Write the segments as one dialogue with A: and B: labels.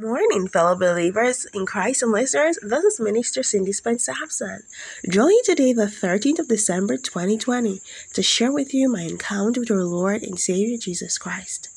A: Morning, fellow believers in Christ and listeners. This is Minister Cindy Spence Sampson. Joining today, the 13th of December 2020, to share with you my encounter with our Lord and Savior Jesus Christ.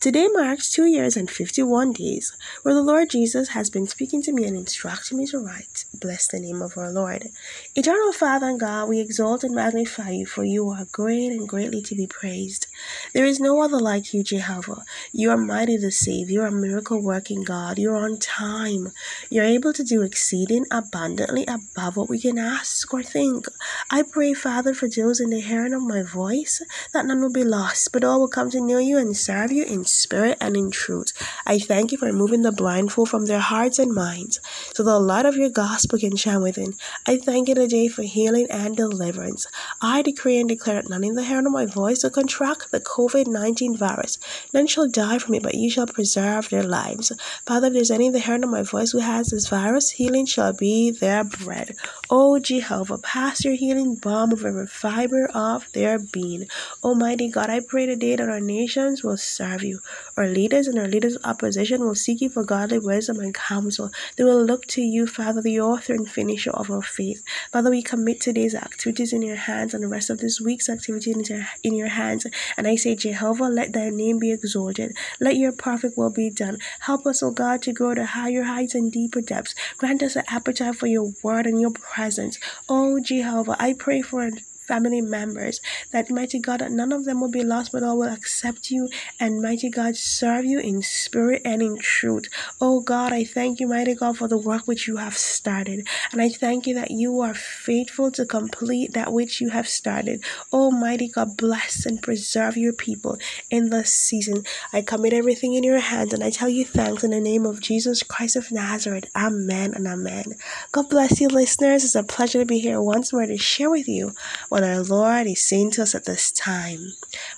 A: Today marks two years and 51 days where the Lord Jesus has been speaking to me and instructing me to write. Bless the name of our Lord. Eternal Father and God, we exalt and magnify you, for you are great and greatly to be praised. There is no other like you, Jehovah. You are mighty to save. You are a miracle working God. You're on time. You're able to do exceeding abundantly above what we can ask or think. I pray, Father, for those in the hearing of my voice, that none will be lost, but all will come to know you and serve you in spirit and in truth. I thank you for removing the blindfold from their hearts and minds so the light of your gospel can shine within. I thank you today for healing and deliverance. I decree and declare that none in the hearing of my voice will contract the COVID 19 virus. None shall die from it, but you shall preserve their lives. Father, if there's any in the hearing of my voice who has this virus, healing shall be their bread. O Jehovah, pass your healing balm over every fiber of their being. Almighty God, I pray today that our nations will serve you. Our leaders and our leaders opposition will seek you for godly wisdom and counsel. They will look to you, Father, the author and finisher of our faith. Father, we commit today's activities in your hands and the rest of this week's activities in your hands. And I say, Jehovah, let thy name be exalted. Let your perfect will be done. Help us, O God, to grow to higher heights and deeper depths. Grant us an appetite for your word and your presence. Oh, Jehovah, I pray for family members. That mighty God, none of them will be lost, but all will accept you and mighty God serve you in spirit and in truth. Oh God, I thank you, mighty God, for the work which you have started. And I thank you that you are faithful to complete that which you have started. Oh mighty God, bless and preserve your people in this season. I commit everything in your hands and I tell you thanks in the name of Jesus Christ of Nazareth. Amen and amen. God bless you, listeners. It's a pleasure to be here once more to share with you what our Lord is saying to us at this time.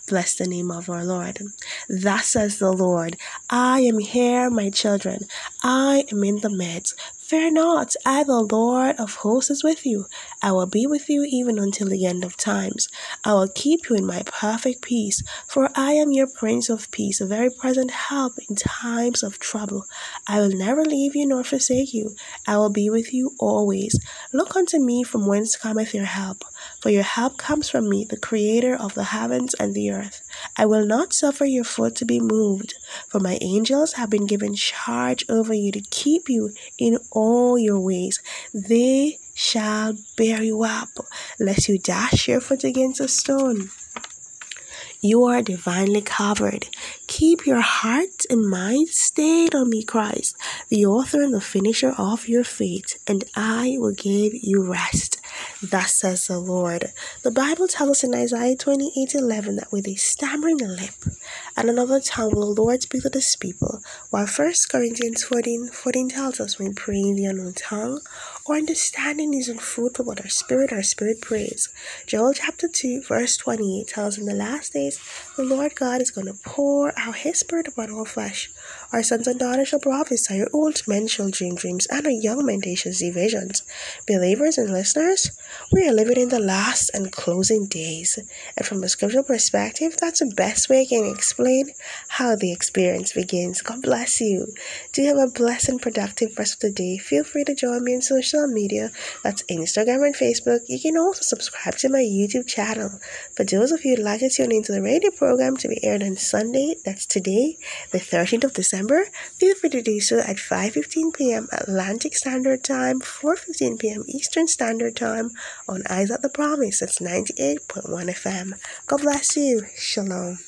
A: Bless the name of our Lord. Thus says the Lord, I am here, my children. I am in the midst. Fear not, I, the Lord of hosts, is with you. I will be with you even until the end of times. I will keep you in my perfect peace, for I am your Prince of Peace, a very present help in times of trouble. I will never leave you nor forsake you. I will be with you always. Look unto me from whence cometh your help, for your help comes from me, the Creator of the heavens and the earth. I will not suffer your foot to be moved, for my angels have been given charge over you to keep you in all your ways. They shall bear you up, lest you dash your foot against a stone. You are divinely covered. Keep your heart and mind stayed on me, Christ, the author and the finisher of your faith, and I will give you rest. Thus says the Lord. The Bible tells us in Isaiah 28 11 that with a stammering lip and another tongue will the Lord speak to this people, while 1 Corinthians 14 14 tells us when praying the unknown tongue or understanding isn't food for our spirit, our spirit prays. Joel chapter 2, verse 28 tells in the last days, the Lord God is going to pour out his spirit upon all flesh. Our sons and daughters shall prophesy, our old men shall dream dreams, and young men they shall see visions. Believers and listeners, we are living in the last and closing days. And from a scriptural perspective, that's the best way I can explain how the experience begins. God bless you. Do you have a blessed and productive rest of the day? Feel free to join me on social media. That's Instagram and Facebook. You can also subscribe to my YouTube channel. For those of you who'd like to tune into the radio program to be aired on Sunday, that's today, the 13th of December, feel free to do so at 5.15 p.m. Atlantic Standard Time, 4.15 p.m. Eastern Standard Time on Eyes at the Promise. That's 98.1 FM. God bless you. Shalom.